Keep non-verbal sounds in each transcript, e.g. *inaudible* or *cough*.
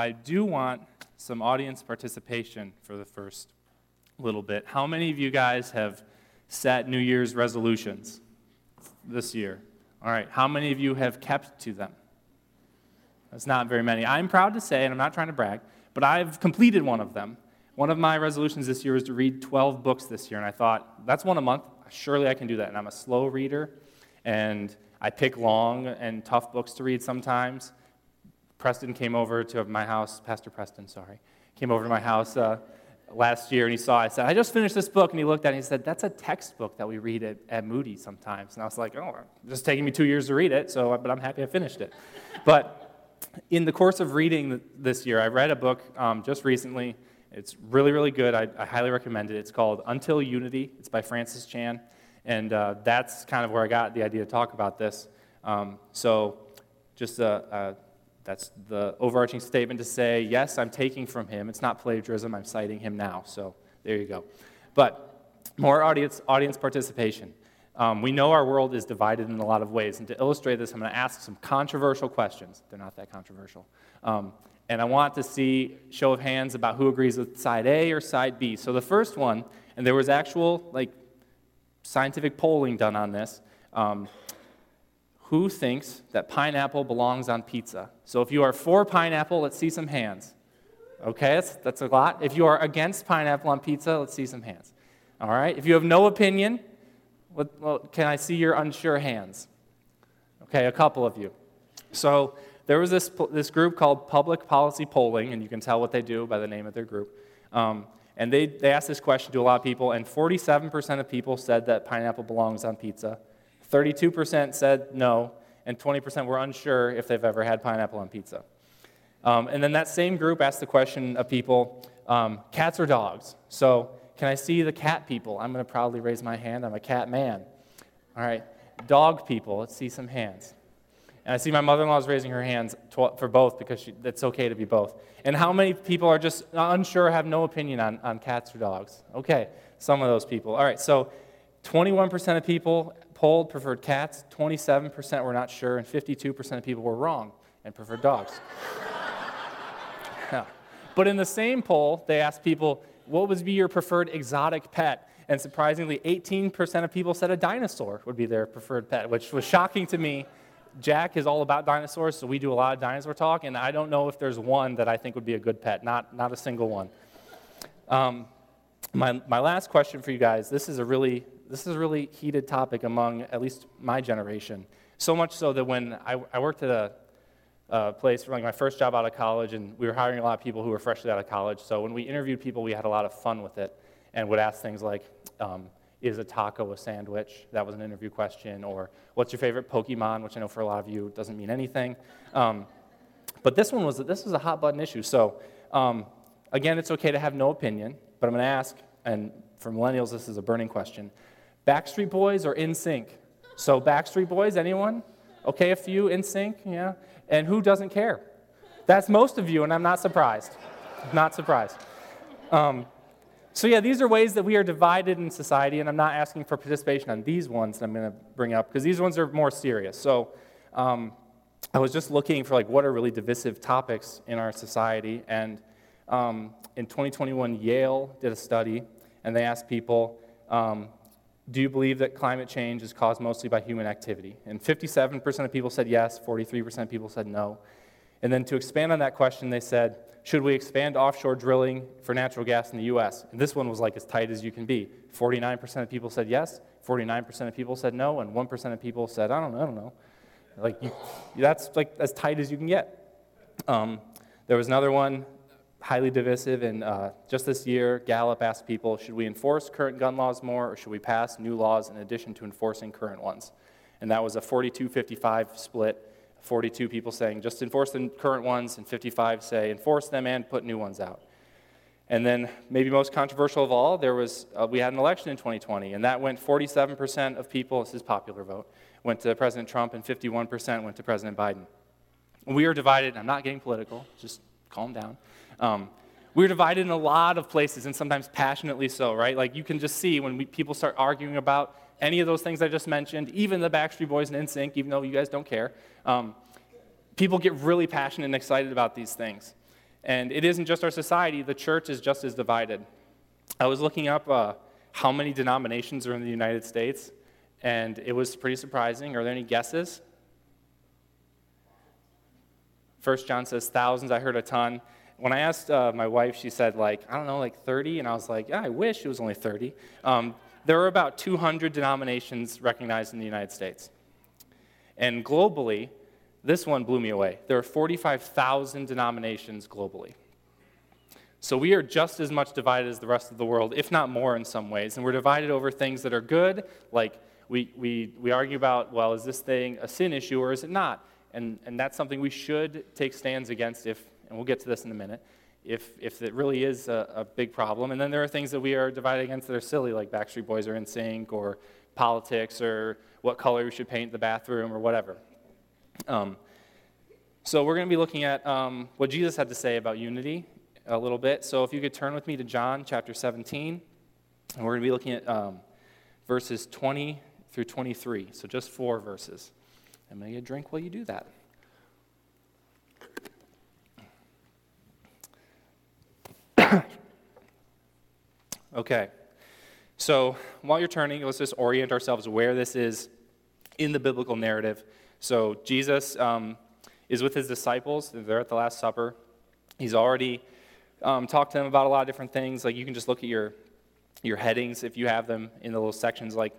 I do want some audience participation for the first little bit. How many of you guys have set New Year's resolutions this year? All right. How many of you have kept to them? That's not very many. I'm proud to say, and I'm not trying to brag, but I've completed one of them. One of my resolutions this year was to read 12 books this year, and I thought, that's one a month. Surely I can do that. And I'm a slow reader, and I pick long and tough books to read sometimes. Preston came over to my house, Pastor Preston, sorry, came over to my house uh, last year and he saw, I said, I just finished this book. And he looked at it and he said, That's a textbook that we read at, at Moody sometimes. And I was like, Oh, it's just taking me two years to read it, so, but I'm happy I finished it. but in the course of reading this year, I read a book um, just recently. It's really, really good. I, I, highly recommend it. It's called Until Unity. It's by Francis Chan. And uh, that's kind of where I got the idea to talk about this. Um, so, just a, a that's the overarching statement to say, yes, I'm taking from him. It's not plagiarism, I'm citing him now. So there you go. But more audience, audience participation. Um, we know our world is divided in a lot of ways. And to illustrate this, I'm going to ask some controversial questions. They're not that controversial. Um, and I want to see show of hands about who agrees with side A or side B. So the first one, and there was actual like scientific polling done on this. Um, who thinks that pineapple belongs on pizza? So if you are for pineapple, let's see some hands. Okay, that's, that's a lot. If you are against pineapple on pizza, let's see some hands. All right, if you have no opinion, well, can I see your unsure hands? Okay, a couple of you. So there was this, this group called Public Policy Polling, and you can tell what they do by the name of their group. Um, and they, they asked this question to a lot of people, and 47% of people said that pineapple belongs on pizza. 32% said no, and 20% were unsure if they've ever had pineapple on pizza. Um, and then that same group asked the question of people um, cats or dogs? So, can I see the cat people? I'm going to proudly raise my hand. I'm a cat man. All right. Dog people, let's see some hands. And I see my mother in law is raising her hands for both because she, it's okay to be both. And how many people are just unsure, have no opinion on, on cats or dogs? Okay, some of those people. All right, so 21% of people polled preferred cats, 27% were not sure, and 52% of people were wrong and preferred dogs. yeah. *laughs* But in the same poll, they asked people, what would be your preferred exotic pet? And surprisingly, 18% of people said a dinosaur would be their preferred pet, which was shocking to me. Jack is all about dinosaurs, so we do a lot of dinosaur talk, and I don't know if there's one that I think would be a good pet, not, not a single one. Um, my, my last question for you guys this is a really this is a really heated topic among at least my generation. So much so that when I, I worked at a, a place for like my first job out of college, and we were hiring a lot of people who were freshly out of college. So when we interviewed people, we had a lot of fun with it, and would ask things like, um, "Is a taco a sandwich?" That was an interview question. Or, "What's your favorite Pokemon?" Which I know for a lot of you doesn't mean anything. Um, but this one was this was a hot button issue. So um, again, it's okay to have no opinion, but I'm going to ask, and for millennials, this is a burning question. Backstreet Boys or NSYNC? So, Backstreet Boys, anyone? Okay, a few NSYNC, yeah. And who doesn't care? That's most of you, and I'm not surprised. Not surprised. Um, so, yeah, these are ways that we are divided in society, and I'm not asking for participation on these ones that I'm going to bring up because these ones are more serious. So, um, I was just looking for like what are really divisive topics in our society, and um, in 2021, Yale did a study, and they asked people, um, do you believe that climate change is caused mostly by human activity? And 57% of people said yes, 43% of people said no. And then to expand on that question, they said, should we expand offshore drilling for natural gas in the US? And this one was like as tight as you can be. 49% of people said yes, 49% of people said no, and 1% of people said, I don't know, I don't know. Like, you, that's like as tight as you can get. Um, there was another one highly divisive. And uh, just this year, Gallup asked people should we enforce current gun laws more, or should we pass new laws in addition to enforcing current ones? And that was a 42 55 split. 42 people saying just enforce the current ones, and 55 say enforce them and put new ones out. And then, maybe most controversial of all, there was uh, we had an election in 2020, and that went 47% of people, this is popular vote, went to President Trump, and 51% went to President Biden. We are divided, I'm not getting political, just calm down. Um, we're divided in a lot of places, and sometimes passionately so, right? Like you can just see when we, people start arguing about any of those things I just mentioned, even the Backstreet Boys and NSYNC, even though you guys don't care. Um, people get really passionate and excited about these things. And it isn't just our society, the church is just as divided. I was looking up uh, how many denominations are in the United States, and it was pretty surprising. Are there any guesses? First John says thousands. I heard a ton. When I asked uh, my wife, she said like I don't know, like 30, and I was like, yeah, I wish it was only 30. Um, there are about 200 denominations recognized in the United States, and globally, this one blew me away. There are 45,000 denominations globally. So we are just as much divided as the rest of the world, if not more in some ways. And we're divided over things that are good, like we, we, we argue about, well, is this thing a sin issue or is it not? And, and that's something we should take stands against if, and we'll get to this in a minute, if, if it really is a, a big problem. And then there are things that we are divided against that are silly, like Backstreet Boys are NSYNC, or politics or what color we should paint the bathroom or whatever. Um, so we're going to be looking at um, what Jesus had to say about unity a little bit. So if you could turn with me to John chapter 17, and we're going to be looking at um, verses 20 through 23. So just four verses. I'm going to get a drink while you do that. *coughs* okay. So while you're turning, let's just orient ourselves where this is in the biblical narrative. So Jesus um, is with his disciples. They're at the Last Supper. He's already um, talked to them about a lot of different things. Like you can just look at your your headings if you have them in the little sections. Like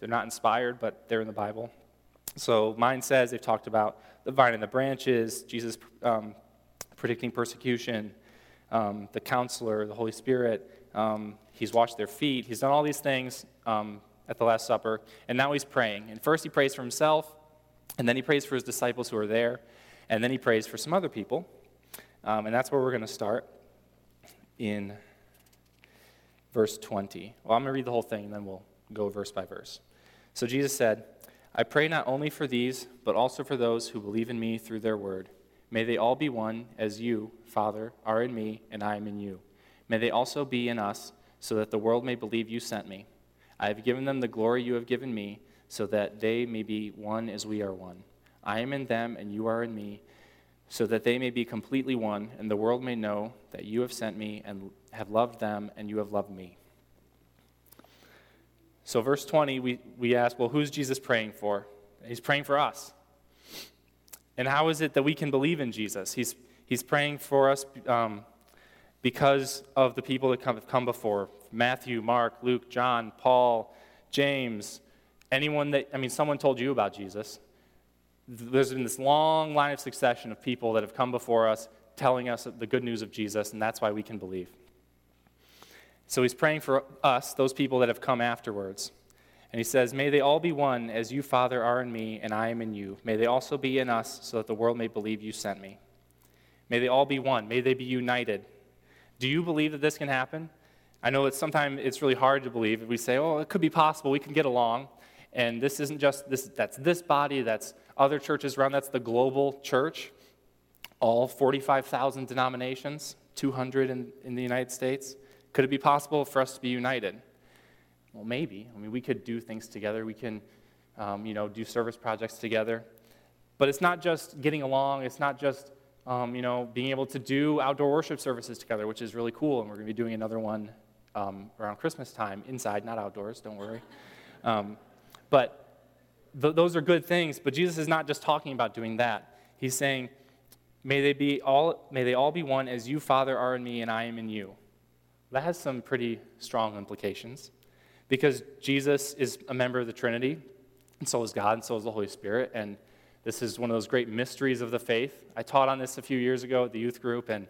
they're not inspired, but they're in the Bible. So mine says they've talked about the vine and the branches, Jesus um, predicting persecution, um, the counselor, the Holy Spirit. Um, he's washed their feet. He's done all these things um, at the Last Supper, and now he's praying. And first he prays for himself, and then he prays for his disciples who are there, and then he prays for some other people. Um, and that's where we're going to start in verse 20. Well, I'm going to read the whole thing, and then we'll go verse by verse. So Jesus said, I pray not only for these, but also for those who believe in me through their word. May they all be one, as you, Father, are in me, and I am in you. May they also be in us, so that the world may believe you sent me. I have given them the glory you have given me, so that they may be one as we are one. I am in them, and you are in me, so that they may be completely one, and the world may know that you have sent me and have loved them, and you have loved me. So, verse 20, we, we ask, well, who's Jesus praying for? He's praying for us. And how is it that we can believe in Jesus? He's, he's praying for us um, because of the people that have come before Matthew, Mark, Luke, John, Paul, James, anyone that, I mean, someone told you about Jesus. There's been this long line of succession of people that have come before us telling us the good news of Jesus, and that's why we can believe. So he's praying for us, those people that have come afterwards. And he says, May they all be one, as you, Father, are in me, and I am in you. May they also be in us, so that the world may believe you sent me. May they all be one. May they be united. Do you believe that this can happen? I know that sometimes it's really hard to believe. We say, oh, it could be possible, we can get along. And this isn't just this, that's this body, that's other churches around, that's the global church. All 45,000 denominations, 200 in, in the United States. Could it be possible for us to be united? Well, maybe. I mean, we could do things together. We can, um, you know, do service projects together. But it's not just getting along. It's not just, um, you know, being able to do outdoor worship services together, which is really cool. And we're going to be doing another one um, around Christmas time, inside, not outdoors. Don't worry. *laughs* Um, but th- those are good things. But Jesus is not just talking about doing that. He's saying, "May they be all, may they all be one, as you, Father, are in me, and I am in you." That has some pretty strong implications because Jesus is a member of the Trinity, and so is God, and so is the Holy Spirit. And this is one of those great mysteries of the faith. I taught on this a few years ago at the youth group, and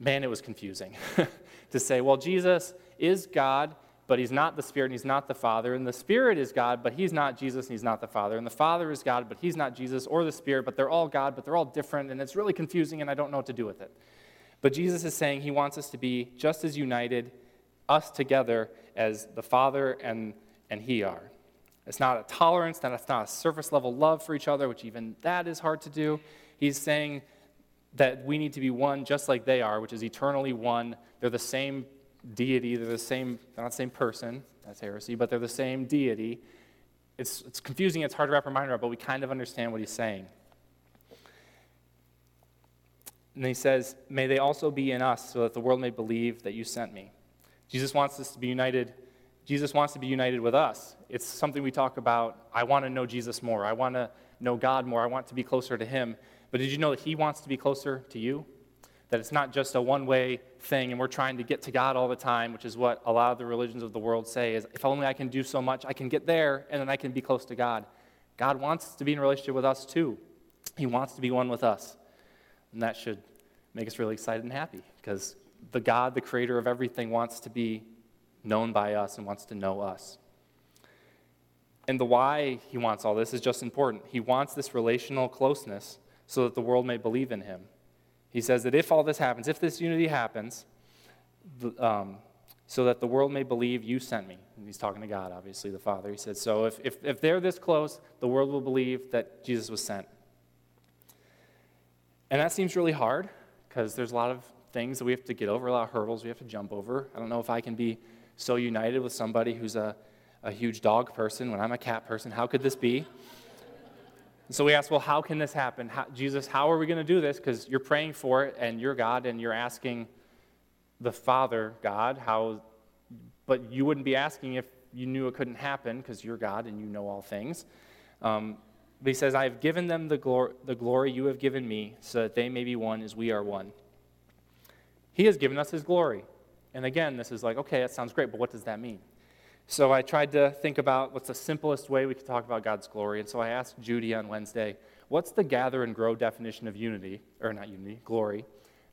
man, it was confusing *laughs* to say, well, Jesus is God, but he's not the Spirit and he's not the Father. And the Spirit is God, but he's not Jesus and he's not the Father. And the Father is God, but he's not Jesus or the Spirit, but they're all God, but they're all different. And it's really confusing, and I don't know what to do with it. But Jesus is saying he wants us to be just as united, us together, as the Father and, and he are. It's not a tolerance, that it's not a surface level love for each other, which even that is hard to do. He's saying that we need to be one just like they are, which is eternally one. They're the same deity, they're the same, they're not the same person, that's heresy, but they're the same deity. It's, it's confusing, it's hard to wrap our mind around, but we kind of understand what he's saying. And he says, May they also be in us, so that the world may believe that you sent me. Jesus wants us to be united. Jesus wants to be united with us. It's something we talk about. I want to know Jesus more. I want to know God more. I want to be closer to Him. But did you know that He wants to be closer to you? That it's not just a one way thing and we're trying to get to God all the time, which is what a lot of the religions of the world say is if only I can do so much, I can get there and then I can be close to God. God wants to be in relationship with us too. He wants to be one with us. And that should make us really excited and happy because the God, the creator of everything, wants to be known by us and wants to know us. And the why he wants all this is just important. He wants this relational closeness so that the world may believe in him. He says that if all this happens, if this unity happens, um, so that the world may believe you sent me. And he's talking to God, obviously, the Father. He said, So if, if, if they're this close, the world will believe that Jesus was sent. And that seems really hard because there's a lot of things that we have to get over, a lot of hurdles we have to jump over. I don't know if I can be so united with somebody who's a, a huge dog person when I'm a cat person. How could this be? so we ask, well, how can this happen? How, Jesus, how are we going to do this? Because you're praying for it and you're God and you're asking the Father, God, how, but you wouldn't be asking if you knew it couldn't happen because you're God and you know all things. Um, but he says, I have given them the, glor- the glory you have given me so that they may be one as we are one. He has given us his glory. And again, this is like, okay, that sounds great, but what does that mean? So I tried to think about what's the simplest way we could talk about God's glory. And so I asked Judy on Wednesday, what's the gather and grow definition of unity, or not unity, glory?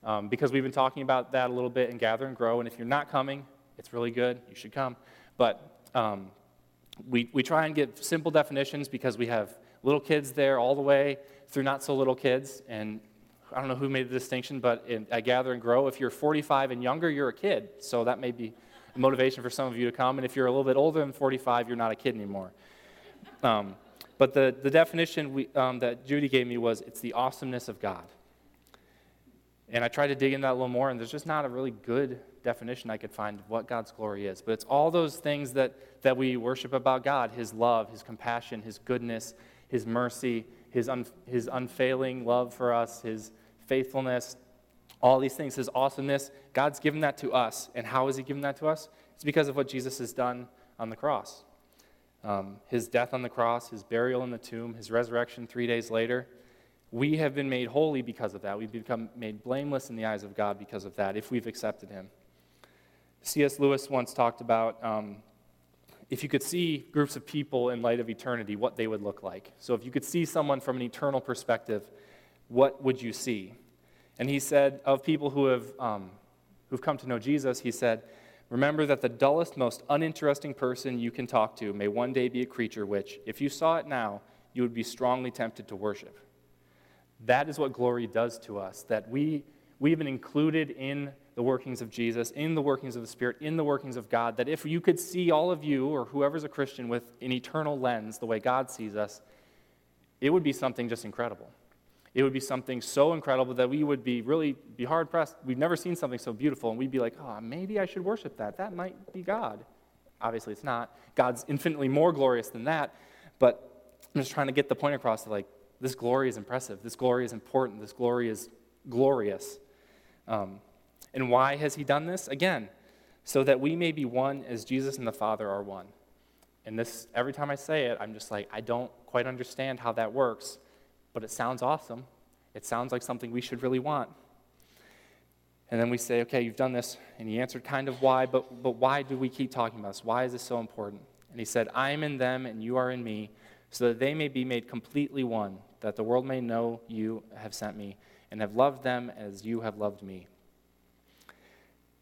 Um, because we've been talking about that a little bit in gather and grow. And if you're not coming, it's really good. You should come. But um, we, we try and get simple definitions because we have little kids there all the way through not so little kids. And I don't know who made the distinction, but in, at Gather and Grow, if you're 45 and younger, you're a kid. So that may be a motivation for some of you to come. And if you're a little bit older than 45, you're not a kid anymore. Um, but the, the definition we, um, that Judy gave me was it's the awesomeness of God. And I tried to dig into that a little more, and there's just not a really good definition I could find of what God's glory is. But it's all those things that, that we worship about God His love, His compassion, His goodness, His mercy, His, un, his unfailing love for us, His faithfulness, all these things, his awesomeness. God's given that to us. And how has he given that to us? It's because of what Jesus has done on the cross. Um, his death on the cross, his burial in the tomb, his resurrection three days later. We have been made holy because of that. We've become made blameless in the eyes of God because of that, if we've accepted him. C.S. Lewis once talked about um, if you could see groups of people in light of eternity, what they would look like. So if you could see someone from an eternal perspective, what would you see? And he said, of people who have um, who've come to know Jesus, he said, Remember that the dullest, most uninteresting person you can talk to may one day be a creature which, if you saw it now, you would be strongly tempted to worship. That is what glory does to us, that we, we've been included in the workings of Jesus, in the workings of the Spirit, in the workings of God, that if you could see all of you or whoever's a Christian with an eternal lens, the way God sees us, it would be something just incredible it would be something so incredible that we would be really be hard pressed. We've never seen something so beautiful, and we'd be like, oh, maybe I should worship that. That might be God. Obviously, it's not. God's infinitely more glorious than that. But I'm just trying to get the point across that, like, this glory is impressive. This glory is important. This glory is glorious. Um, and why has He done this? Again, so that we may be one as Jesus and the Father are one. And this, every time I say it, I'm just like, I don't quite understand how that works but it sounds awesome. It sounds like something we should really want. And then we say, okay, you've done this. And he answered kind of why, but, but why do we keep talking about this? Why is this so important? And he said, I am in them and you are in me, so that they may be made completely one, that the world may know you have sent me and have loved them as you have loved me.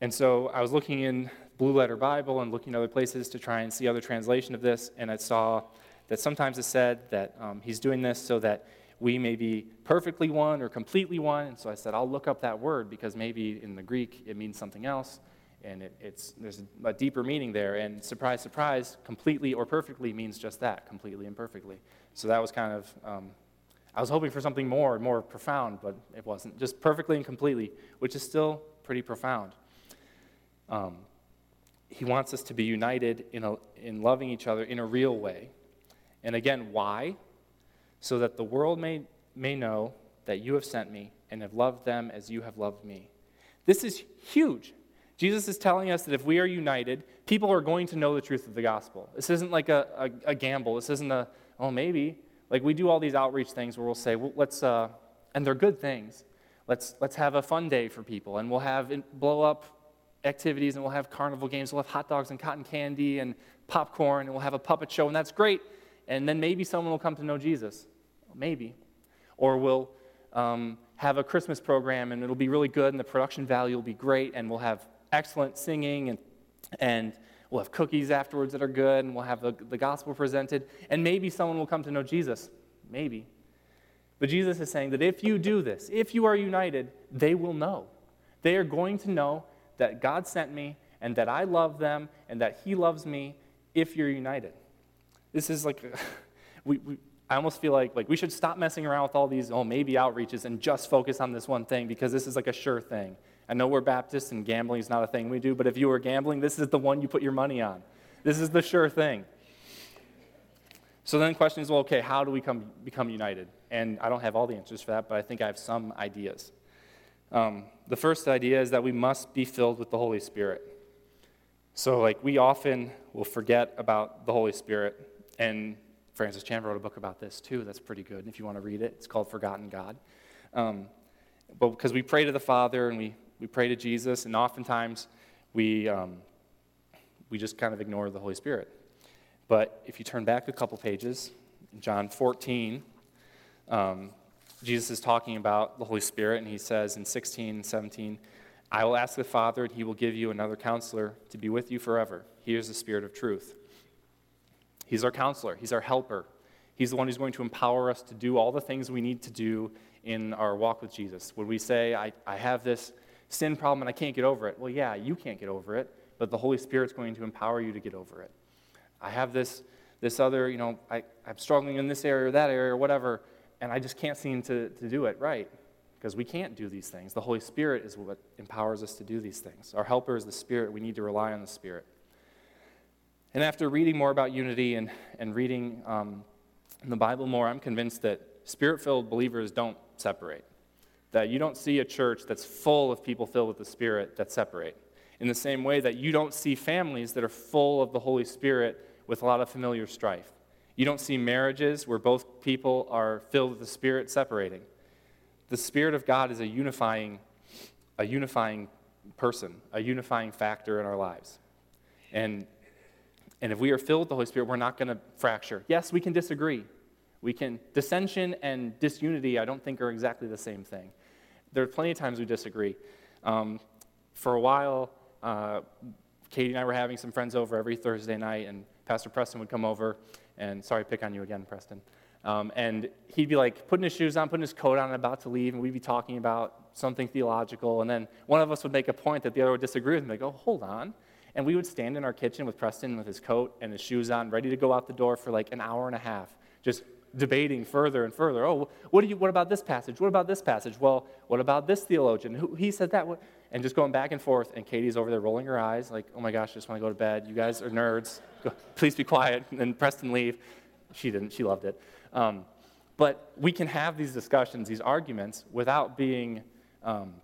And so I was looking in Blue Letter Bible and looking other places to try and see other translation of this, and I saw that sometimes it said that um, he's doing this so that we may be perfectly one or completely one. And so I said, I'll look up that word because maybe in the Greek it means something else. And it, it's, there's a deeper meaning there. And surprise, surprise, completely or perfectly means just that completely and perfectly. So that was kind of, um, I was hoping for something more, more profound, but it wasn't. Just perfectly and completely, which is still pretty profound. Um, he wants us to be united in, a, in loving each other in a real way. And again, why? So that the world may, may know that you have sent me and have loved them as you have loved me. This is huge. Jesus is telling us that if we are united, people are going to know the truth of the gospel. This isn't like a, a, a gamble. This isn't a, oh, maybe. Like we do all these outreach things where we'll say, well, let's, uh, and they're good things. Let's, let's have a fun day for people, and we'll have blow up activities, and we'll have carnival games, we'll have hot dogs and cotton candy and popcorn, and we'll have a puppet show, and that's great. And then maybe someone will come to know Jesus. Maybe. Or we'll um, have a Christmas program, and it'll be really good, and the production value will be great, and we'll have excellent singing, and, and we'll have cookies afterwards that are good, and we'll have the, the gospel presented, and maybe someone will come to know Jesus. Maybe. But Jesus is saying that if you do this, if you are united, they will know. They are going to know that God sent me and that I love them and that He loves me if you're united. This is like, *laughs* we, we, I almost feel like, like we should stop messing around with all these, oh, maybe outreaches and just focus on this one thing because this is like a sure thing. I know we're Baptists and gambling is not a thing we do, but if you were gambling, this is the one you put your money on. This is the sure thing. So then the question is, well, okay, how do we come, become united? And I don't have all the answers for that, but I think I have some ideas. Um, the first idea is that we must be filled with the Holy Spirit. So, like, we often will forget about the Holy Spirit. And Francis Chan wrote a book about this too. That's pretty good. If you want to read it, it's called Forgotten God. Um, but because we pray to the Father and we, we pray to Jesus, and oftentimes we, um, we just kind of ignore the Holy Spirit. But if you turn back a couple pages, John 14, um, Jesus is talking about the Holy Spirit, and he says in 16 and 17, I will ask the Father, and he will give you another counselor to be with you forever. He is the Spirit of truth. He's our counselor, he's our helper. He's the one who's going to empower us to do all the things we need to do in our walk with Jesus. When we say, I, I have this sin problem and I can't get over it, well, yeah, you can't get over it, but the Holy Spirit's going to empower you to get over it. I have this, this other, you know, I, I'm struggling in this area or that area or whatever and I just can't seem to, to do it right because we can't do these things. The Holy Spirit is what empowers us to do these things. Our helper is the Spirit. We need to rely on the Spirit. And after reading more about unity and, and reading um, the Bible more, I'm convinced that spirit filled believers don't separate. That you don't see a church that's full of people filled with the Spirit that separate. In the same way that you don't see families that are full of the Holy Spirit with a lot of familiar strife. You don't see marriages where both people are filled with the Spirit separating. The Spirit of God is a unifying, a unifying person, a unifying factor in our lives. And, and if we are filled with the Holy Spirit, we're not going to fracture. Yes, we can disagree. We can, dissension and disunity, I don't think are exactly the same thing. There are plenty of times we disagree. Um, for a while, uh, Katie and I were having some friends over every Thursday night, and Pastor Preston would come over, and sorry, pick on you again, Preston. Um, and he'd be like putting his shoes on, putting his coat on, and about to leave, and we'd be talking about something theological. And then one of us would make a point that the other would disagree with, and like, oh, hold on. And we would stand in our kitchen with Preston with his coat and his shoes on, ready to go out the door for like an hour and a half, just debating further and further. Oh, what, do you, what about this passage? What about this passage? Well, what about this theologian? Who, he said that. And just going back and forth. And Katie's over there rolling her eyes, like, oh my gosh, I just want to go to bed. You guys are nerds. Please be quiet. And Preston leave. She didn't. She loved it. Um, but we can have these discussions, these arguments, without being, um,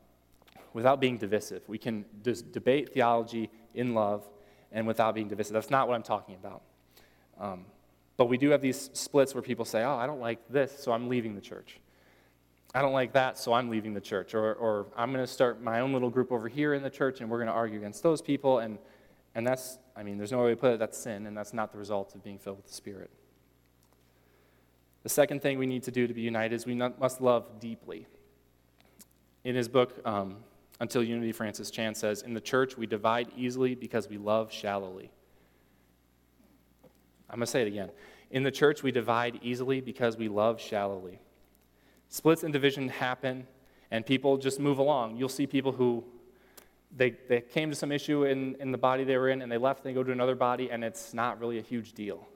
without being divisive. We can just debate theology in love and without being divisive. That's not what I'm talking about. Um, but we do have these splits where people say, oh, I don't like this, so I'm leaving the church. I don't like that, so I'm leaving the church. Or, or I'm going to start my own little group over here in the church, and we're going to argue against those people. And, and that's, I mean, there's no way to put it, that's sin, and that's not the result of being filled with the Spirit. The second thing we need to do to be united is we must love deeply. In his book, um, Until Unity, Francis Chan says, In the church, we divide easily because we love shallowly. I'm going to say it again. In the church, we divide easily because we love shallowly. Splits and division happen, and people just move along. You'll see people who they, they came to some issue in, in the body they were in, and they left and they go to another body, and it's not really a huge deal.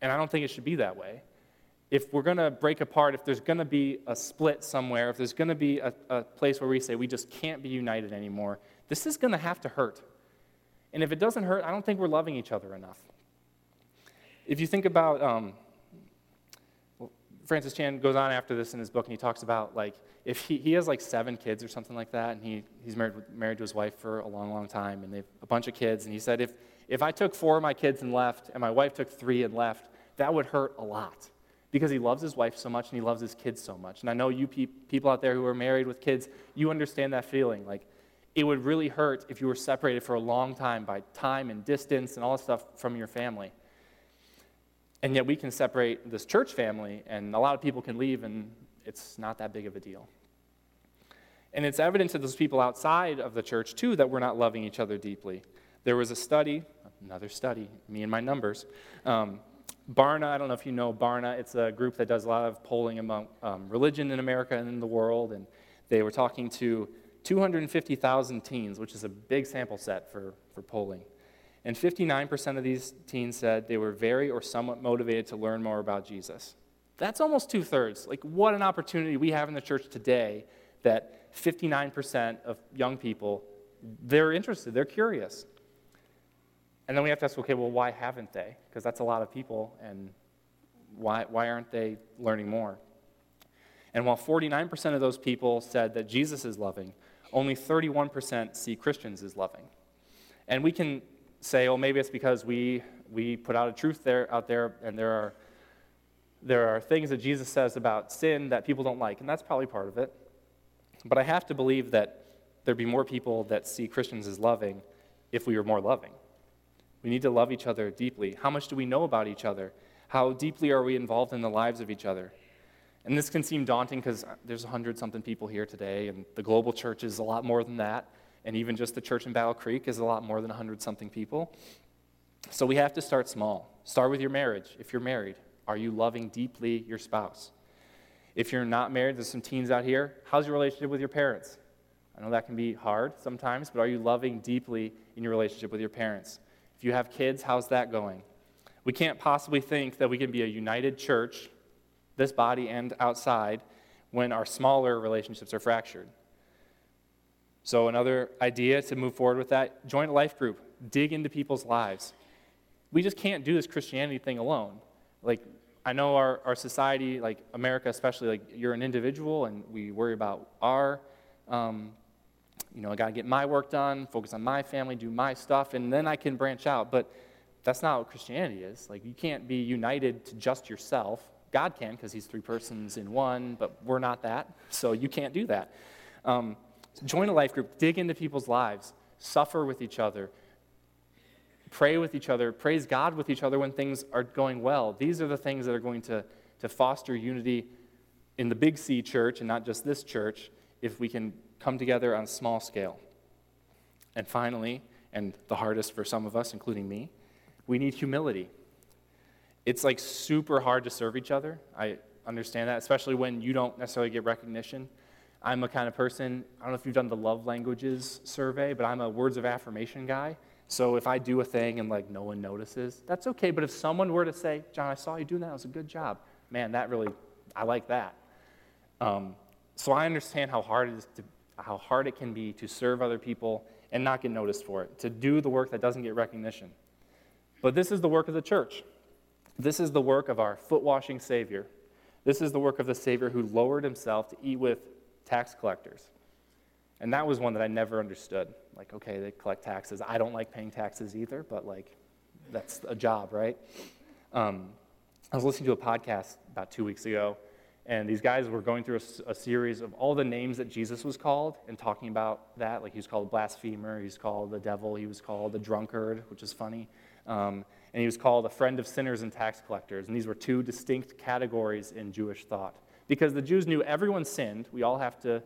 And I don't think it should be that way if we're going to break apart, if there's going to be a split somewhere, if there's going to be a, a, place where we say we just can't be united anymore, this is going to have to hurt. And if it doesn't hurt, I don't think we're loving each other enough. If you think about, um, Francis Chan goes on after this in his book, and he talks about like if he, he has like seven kids or something like that, and he, he's married, married to his wife for a long, long time, and they have a bunch of kids, and he said if, if I took four of my kids and left, and my wife took three and left, that would hurt a lot because he loves his wife so much and he loves his kids so much. And I know you pe- people out there who are married with kids, you understand that feeling. Like, it would really hurt if you were separated for a long time by time and distance and all that stuff from your family. And yet we can separate this church family, and a lot of people can leave, and it's not that big of a deal. And it's evident to those people outside of the church, too, that we're not loving each other deeply. There was a study, another study, me and my numbers. Um, Barna, I don't know if you know Barna, it's a group that does a lot of polling among um, religion in America and in the world. And they were talking to 250,000 teens, which is a big sample set for, for polling. And 59% of these teens said they were very or somewhat motivated to learn more about Jesus. That's almost two thirds. Like, what an opportunity we have in the church today that 59% of young people, they're interested, they're curious. And then we have to ask, okay, well, why haven't they? Because that's a lot of people, and why, why aren't they learning more? And while 49% of those people said that Jesus is loving, only 31% see Christians as loving. And we can say, oh, maybe it's because we, we put out a truth there, out there, and there are, there are things that Jesus says about sin that people don't like, and that's probably part of it. But I have to believe that there'd be more people that see Christians as loving if we were more loving. We need to love each other deeply. How much do we know about each other? How deeply are we involved in the lives of each other? And this can seem daunting because there's 100 something people here today, and the global church is a lot more than that. And even just the church in Battle Creek is a lot more than 100 something people. So we have to start small. Start with your marriage. If you're married, are you loving deeply your spouse? If you're not married, there's some teens out here. How's your relationship with your parents? I know that can be hard sometimes, but are you loving deeply in your relationship with your parents? If you have kids, how's that going? We can't possibly think that we can be a united church this body and outside, when our smaller relationships are fractured. So, another idea to move forward with that join a life group, dig into people's lives. We just can't do this Christianity thing alone. Like, I know our, our society, like America especially, like you're an individual and we worry about our, um, you know, I got to get my work done, focus on my family, do my stuff, and then I can branch out. But that's not what Christianity is. Like, you can't be united to just yourself. God can because he's three persons in one, but we're not that, so you can't do that. Um, join a life group, dig into people's lives, suffer with each other, pray with each other, praise God with each other when things are going well. These are the things that are going to, to foster unity in the big C church and not just this church if we can come together on a small scale. And finally, and the hardest for some of us, including me, we need humility it's like super hard to serve each other. I understand that, especially when you don't necessarily get recognition. I'm a kind of person, I don't know if you've done the love languages survey, but I'm a words of affirmation guy. So if I do a thing and like no one notices, that's okay. But if someone were to say, John, I saw you doing that, it was a good job, man, that really, I like that. Um, so I understand how hard it is to, how hard it can be to serve other people and not get noticed for it, to do the work that doesn't get recognition. But this is the work of the church. This is the work of our foot washing Savior. This is the work of the Savior who lowered himself to eat with tax collectors. And that was one that I never understood. Like, okay, they collect taxes. I don't like paying taxes either, but like, that's a job, right? Um, I was listening to a podcast about two weeks ago, and these guys were going through a, a, series of all the names that Jesus was called and talking about that. Like, he was called a blasphemer, he was called the devil, he was called a drunkard, which is funny. Um, and he was called a friend of sinners and tax collectors. And these were two distinct categories in Jewish thought. Because the Jews knew everyone sinned. We all have to,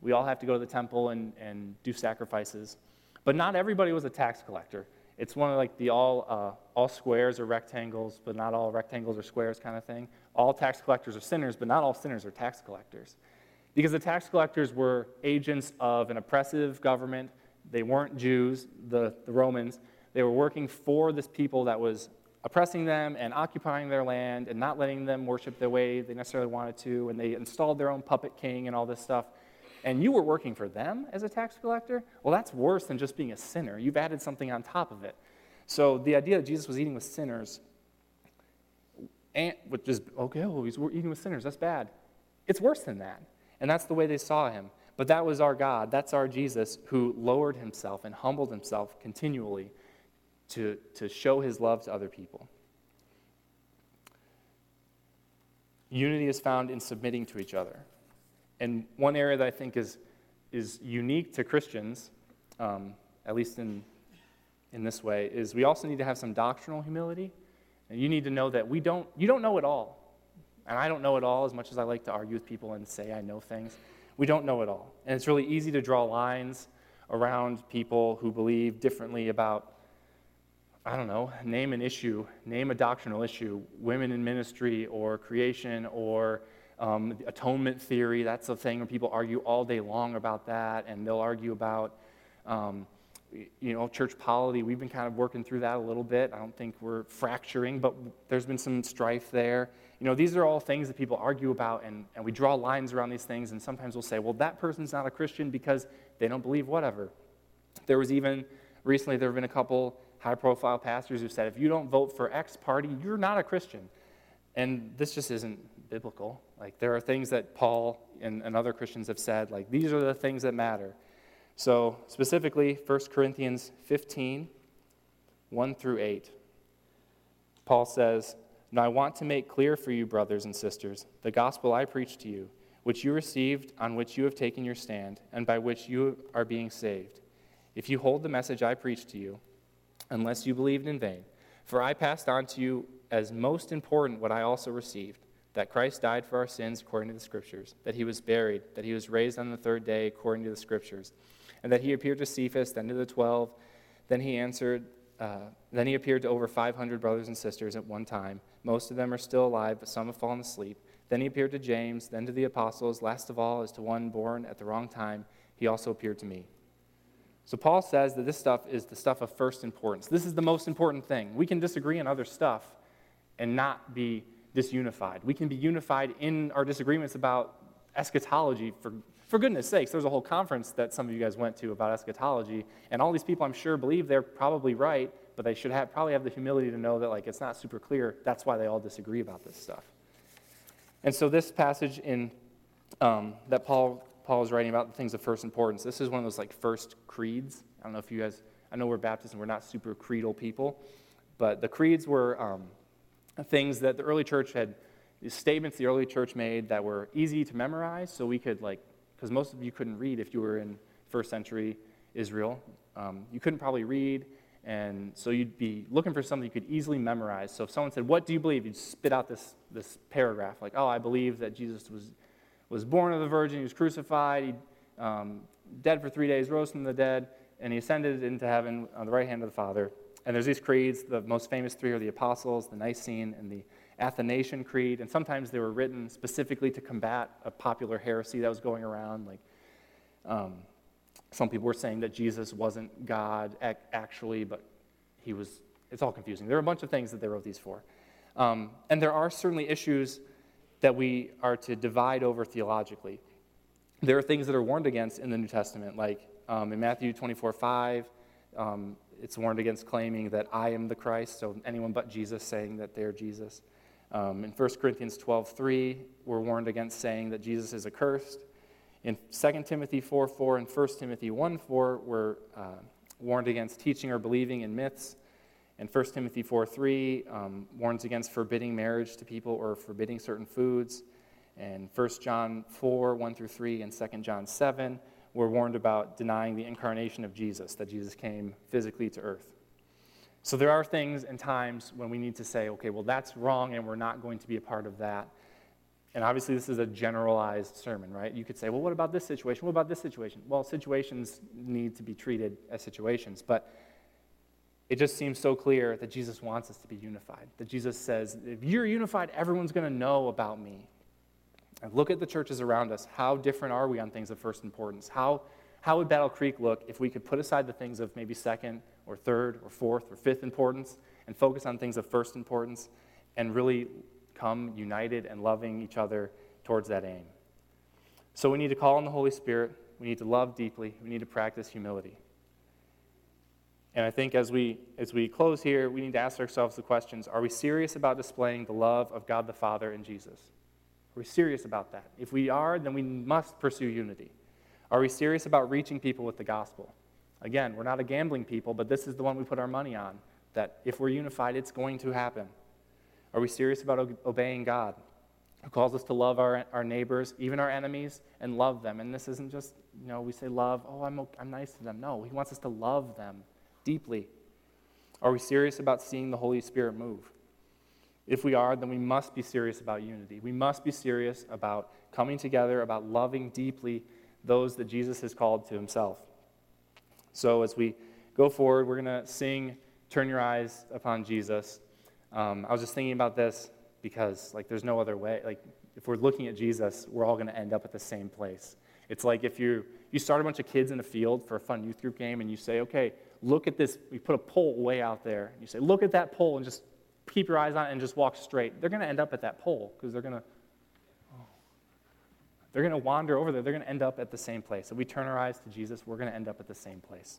we all have to go to the temple and, and do sacrifices. But not everybody was a tax collector. It's one of like the all, uh, all squares are rectangles, but not all rectangles are squares kind of thing. All tax collectors are sinners, but not all sinners are tax collectors. Because the tax collectors were agents of an oppressive government. They weren't Jews, the, the Romans. They were working for this people that was oppressing them and occupying their land and not letting them worship the way they necessarily wanted to. And they installed their own puppet king and all this stuff. And you were working for them as a tax collector? Well, that's worse than just being a sinner. You've added something on top of it. So the idea that Jesus was eating with sinners, and which is okay, he's eating with sinners. That's bad. It's worse than that. And that's the way they saw him. But that was our God. That's our Jesus who lowered himself and humbled himself continually to, to show his love to other people. Unity is found in submitting to each other. And one area that I think is, is unique to Christians, um, at least in, in this way, is we also need to have some doctrinal humility. And you need to know that we don't, you don't know it all. And I don't know it all as much as I like to argue with people and say I know things. We don't know it all. And it's really easy to draw lines around people who believe differently about, I don't know, name an issue, name a doctrinal issue, women in ministry or creation or um, atonement theory. That's the thing where people argue all day long about that, and they'll argue about. Um, you know, church polity, we've been kind of working through that a little bit. I don't think we're fracturing, but there's been some strife there. You know, these are all things that people argue about, and, and we draw lines around these things, and sometimes we'll say, well, that person's not a Christian because they don't believe whatever. There was even, recently, there have been a couple high profile pastors who said, if you don't vote for X party, you're not a Christian. And this just isn't biblical. Like, there are things that Paul and, and other Christians have said, like, these are the things that matter. So, specifically, 1 Corinthians 15, 1 through 8. Paul says, now I want to make clear for you, brothers and sisters, the gospel I preached to you, which you received, on which you have taken your stand, and by which you are being saved. If you hold the message I preached to you, unless you believed in vain. For I passed on to you as most important what I also received that Christ died for our sins according to the Scriptures, that he was buried, that he was raised on the third day according to the Scriptures, and that he appeared to Cephas, then to the twelve. Then he answered, uh, then he appeared to over 500 brothers and sisters at one time. Most of them are still alive, but some have fallen asleep. Then he appeared to James, then to the apostles. Last of all, as to one born at the wrong time, he also appeared to me. So Paul says that this stuff is the stuff of first importance. This is the most important thing. We can disagree on other stuff and not be disunified. We can be unified in our disagreements about eschatology for for goodness sakes, there's a whole conference that some of you guys went to about eschatology, and all these people, I'm sure, believe they're probably right, but they should have, probably have the humility to know that like it's not super clear. That's why they all disagree about this stuff. And so this passage in um, that Paul Paul is writing about the things of first importance. This is one of those like first creeds. I don't know if you guys. I know we're Baptists and we're not super creedal people, but the creeds were um, things that the early church had. Statements the early church made that were easy to memorize, so we could like because most of you couldn't read if you were in first century Israel. Um, you couldn't probably read, and so you'd be looking for something you could easily memorize. So if someone said, What do you believe? you'd spit out this, this paragraph, like, Oh, I believe that Jesus was, was born of the Virgin, he was crucified, he um, dead for three days, rose from the dead, and he ascended into heaven on the right hand of the Father. And there's these creeds. The most famous three are the Apostles, the Nicene, and the Athanasian Creed, and sometimes they were written specifically to combat a popular heresy that was going around. Like um, some people were saying that Jesus wasn't God ac- actually, but he was. It's all confusing. There are a bunch of things that they wrote these for. Um, and there are certainly issues that we are to divide over theologically. There are things that are warned against in the New Testament, like um, in Matthew 24 5, um, it's warned against claiming that I am the Christ, so anyone but Jesus saying that they're Jesus. Um, in 1 Corinthians 12:3, we're warned against saying that Jesus is accursed. In 2 Timothy 4 4 and 1 Timothy 1 4, we're uh, warned against teaching or believing in myths. And 1 Timothy 4 3 um, warns against forbidding marriage to people or forbidding certain foods. And 1 John 4 1 through 3 and 2 John 7, we're warned about denying the incarnation of Jesus, that Jesus came physically to earth. So there are things and times when we need to say, okay, well, that's wrong and we're not going to be a part of that. And obviously, this is a generalized sermon, right? You could say, well, what about this situation? What about this situation? Well, situations need to be treated as situations. But it just seems so clear that Jesus wants us to be unified. That Jesus says, if you're unified, everyone's going to know about me. And look at the churches around us. How different are we on things of first importance? How, how would Battle Creek look if we could put aside the things of maybe second or third or fourth or fifth importance and focus on things of first importance and really come united and loving each other towards that aim. So we need to call on the Holy Spirit. We need to love deeply. We need to practice humility. And I think as we, as we close here, we need to ask ourselves the questions Are we serious about displaying the love of God the Father and Jesus? Are we serious about that? If we are, then we must pursue unity. Are we serious about reaching people with the gospel? Again, we're not a gambling people, but this is the one we put our money on that if we're unified, it's going to happen. Are we serious about obeying God, who calls us to love our, our neighbors, even our enemies, and love them? And this isn't just, you know, we say love, oh, I'm, I'm nice to them. No, He wants us to love them deeply. Are we serious about seeing the Holy Spirit move? If we are, then we must be serious about unity. We must be serious about coming together, about loving deeply those that Jesus has called to himself. So as we go forward, we're going to sing Turn Your Eyes Upon Jesus. Um, I was just thinking about this because, like, there's no other way. Like, if we're looking at Jesus, we're all going to end up at the same place. It's like if you, you start a bunch of kids in a field for a fun youth group game and you say, okay, look at this. We put a pole way out there. And You say, look at that pole and just keep your eyes on it and just walk straight. They're going to end up at that pole because they're going to they're going to wander over there. They're going to end up at the same place. If we turn our eyes to Jesus, we're going to end up at the same place.